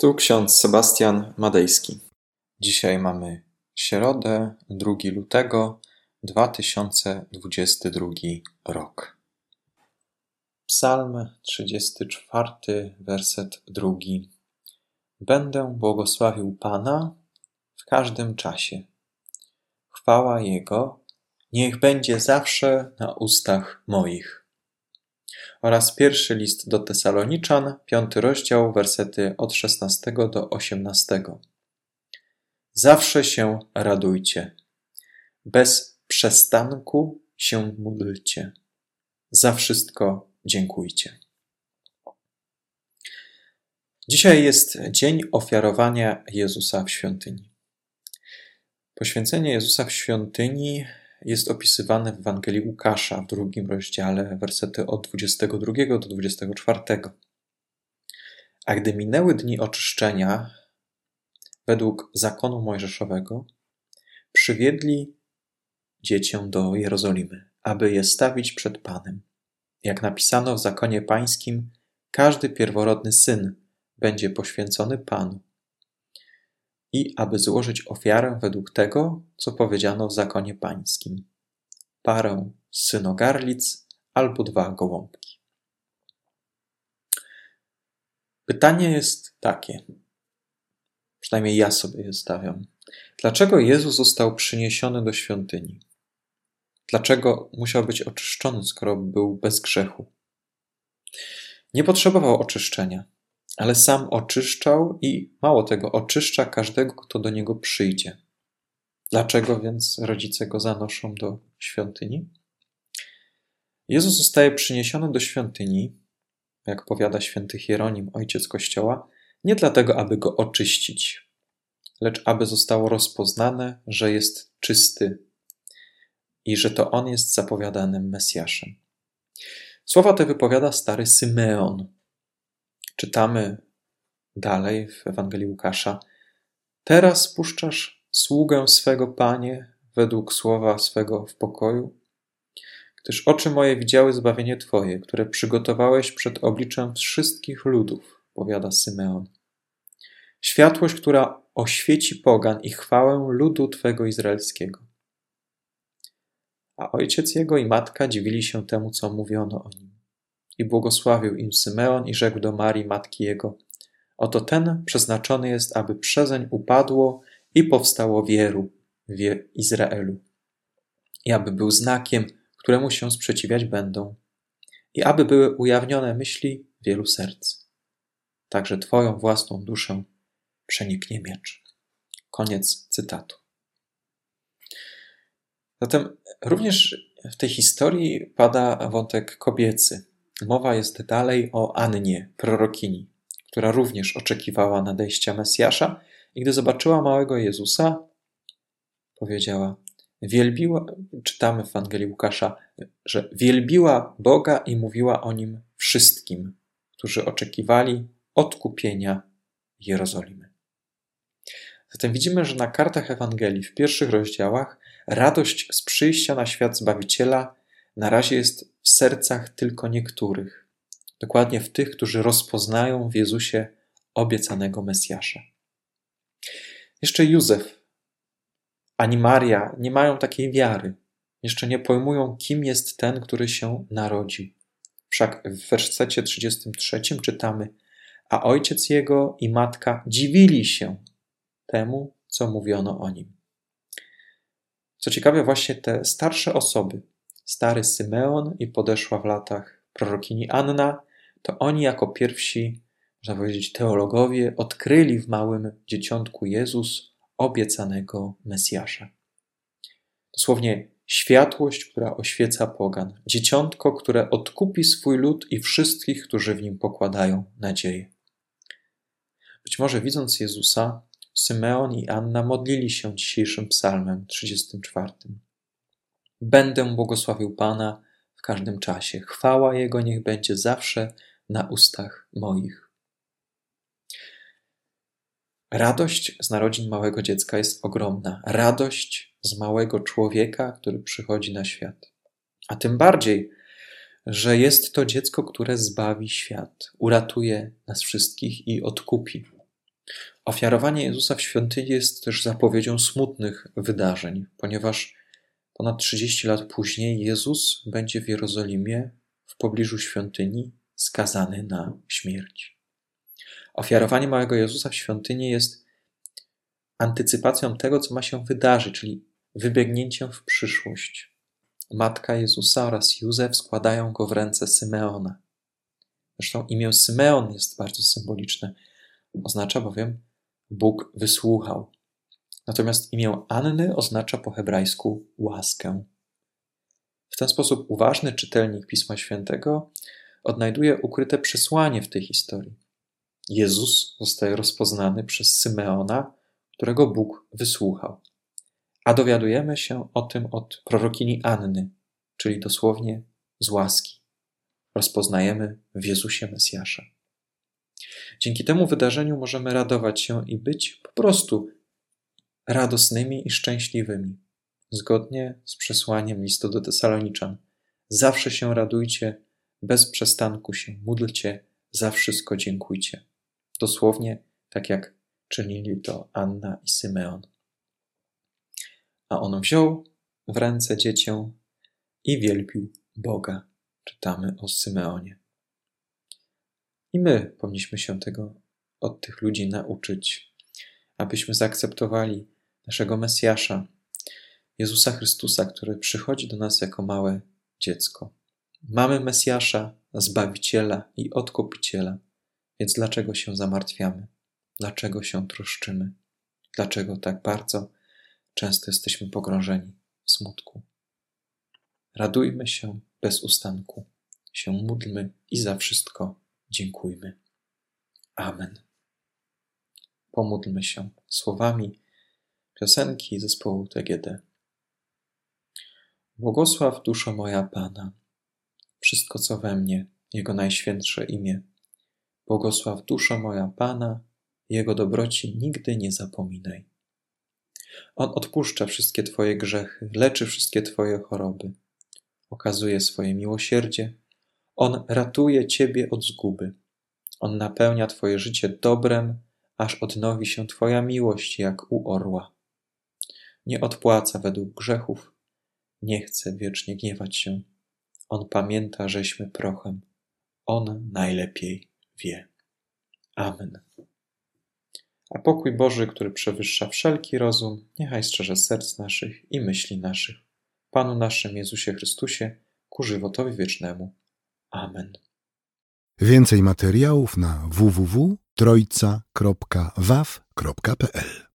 Tu ksiądz Sebastian Madejski. Dzisiaj mamy środę, 2 lutego 2022 rok. Psalm 34, werset 2. Będę błogosławił Pana w każdym czasie. Chwała Jego niech będzie zawsze na ustach moich oraz pierwszy list do Tesaloniczan, piąty rozdział, wersety od 16 do 18. Zawsze się radujcie. Bez przestanku się módlcie. Za wszystko dziękujcie. Dzisiaj jest dzień ofiarowania Jezusa w świątyni. Poświęcenie Jezusa w świątyni jest opisywany w Ewangelii Łukasza w drugim rozdziale, wersety od 22 do 24. A gdy minęły dni oczyszczenia, według zakonu mojżeszowego, przywiedli dziecię do Jerozolimy, aby je stawić przed Panem. Jak napisano w zakonie pańskim, każdy pierworodny syn będzie poświęcony Panu i aby złożyć ofiarę według tego, co powiedziano w zakonie pańskim: parę synogarlic albo dwa gołąbki. Pytanie jest takie, przynajmniej ja sobie je stawiam. Dlaczego Jezus został przyniesiony do świątyni? Dlaczego musiał być oczyszczony, skoro był bez grzechu? Nie potrzebował oczyszczenia ale sam oczyszczał i mało tego, oczyszcza każdego, kto do niego przyjdzie. Dlaczego więc rodzice go zanoszą do świątyni? Jezus zostaje przyniesiony do świątyni, jak powiada święty Hieronim, ojciec Kościoła, nie dlatego, aby go oczyścić, lecz aby zostało rozpoznane, że jest czysty i że to on jest zapowiadanym Mesjaszem. Słowa te wypowiada stary Symeon, czytamy dalej w Ewangelii Łukasza: Teraz puszczasz sługę swego Panie według słowa swego w pokoju, gdyż oczy moje widziały zbawienie Twoje, które przygotowałeś przed obliczem wszystkich ludów, powiada Symeon. Światłość, która oświeci pogan i chwałę ludu Twego izraelskiego. A ojciec jego i matka dziwili się temu, co mówiono o nim. I błogosławił im Symeon i rzekł do Marii, matki jego: Oto ten przeznaczony jest, aby przezeń upadło i powstało wieru w Izraelu, i aby był znakiem, któremu się sprzeciwiać będą, i aby były ujawnione myśli wielu serc. Także Twoją własną duszę przeniknie miecz. Koniec cytatu. Zatem również w tej historii pada wątek kobiecy. Mowa jest dalej o Annie, prorokini, która również oczekiwała nadejścia Mesjasza i gdy zobaczyła małego Jezusa, powiedziała: Wielbiła, czytamy w Ewangelii Łukasza, że wielbiła Boga i mówiła o nim wszystkim, którzy oczekiwali odkupienia Jerozolimy. Zatem widzimy, że na kartach Ewangelii w pierwszych rozdziałach radość z przyjścia na świat Zbawiciela na razie jest w sercach tylko niektórych, dokładnie w tych, którzy rozpoznają w Jezusie obiecanego Mesjasza. Jeszcze Józef ani Maria nie mają takiej wiary, jeszcze nie pojmują, kim jest ten, który się narodził. Wszak w wersecie 33 czytamy: A ojciec jego i matka dziwili się temu, co mówiono o nim. Co ciekawe, właśnie te starsze osoby, stary Symeon i podeszła w latach prorokini Anna, to oni jako pierwsi, można powiedzieć, teologowie odkryli w małym dzieciątku Jezus obiecanego Mesjasza. Dosłownie światłość, która oświeca pogan, dzieciątko, które odkupi swój lud i wszystkich, którzy w nim pokładają nadzieję. Być może widząc Jezusa, Symeon i Anna modlili się dzisiejszym psalmem 34. Będę błogosławił Pana w każdym czasie. Chwała Jego niech będzie zawsze na ustach moich. Radość z narodzin małego dziecka jest ogromna. Radość z małego człowieka, który przychodzi na świat. A tym bardziej, że jest to dziecko, które zbawi świat, uratuje nas wszystkich i odkupi. Ofiarowanie Jezusa w świątyni jest też zapowiedzią smutnych wydarzeń, ponieważ ponad 30 lat później Jezus będzie w Jerozolimie w pobliżu świątyni skazany na śmierć. Ofiarowanie małego Jezusa w świątyni jest antycypacją tego, co ma się wydarzyć, czyli wybiegnięciem w przyszłość. Matka Jezusa oraz Józef składają go w ręce Symeona. Zresztą imię Symeon jest bardzo symboliczne. Oznacza bowiem Bóg wysłuchał. Natomiast imię Anny oznacza po hebrajsku łaskę. W ten sposób uważny czytelnik Pisma Świętego odnajduje ukryte przesłanie w tej historii. Jezus zostaje rozpoznany przez Symeona, którego Bóg wysłuchał. A dowiadujemy się o tym od prorokini Anny, czyli dosłownie z łaski. Rozpoznajemy w Jezusie Mesjasza. Dzięki temu wydarzeniu możemy radować się i być po prostu radosnymi i szczęśliwymi. Zgodnie z przesłaniem listu do Tesaloniczan. Zawsze się radujcie, bez przestanku się módlcie, za wszystko dziękujcie. Dosłownie tak jak czynili to Anna i Symeon. A on wziął w ręce dziecię i wielbił Boga. Czytamy o Symeonie. I my powinniśmy się tego od tych ludzi nauczyć, abyśmy zaakceptowali naszego Mesjasza, Jezusa Chrystusa, który przychodzi do nas jako małe dziecko. Mamy Mesjasza, Zbawiciela i Odkupiciela, więc dlaczego się zamartwiamy? Dlaczego się troszczymy? Dlaczego tak bardzo często jesteśmy pogrążeni w smutku? Radujmy się bez ustanku, się módlmy i za wszystko dziękujmy. Amen. Pomódlmy się słowami piosenki zespołu TGD. Błogosław duszo moja Pana, wszystko co we mnie, Jego najświętsze imię. Błogosław duszo moja Pana, Jego dobroci nigdy nie zapominaj. On odpuszcza wszystkie Twoje grzechy, leczy wszystkie Twoje choroby, okazuje swoje miłosierdzie, On ratuje Ciebie od zguby. On napełnia Twoje życie dobrem, aż odnowi się Twoja miłość jak u orła. Nie odpłaca według grzechów, nie chce wiecznie gniewać się. On pamięta, żeśmy prochem. On najlepiej wie. Amen. A pokój Boży, który przewyższa wszelki rozum, niechaj strzeże serc naszych i myśli naszych. Panu naszym Jezusie Chrystusie, ku żywotowi wiecznemu. Amen. Więcej materiałów na www.trojca.waw.pl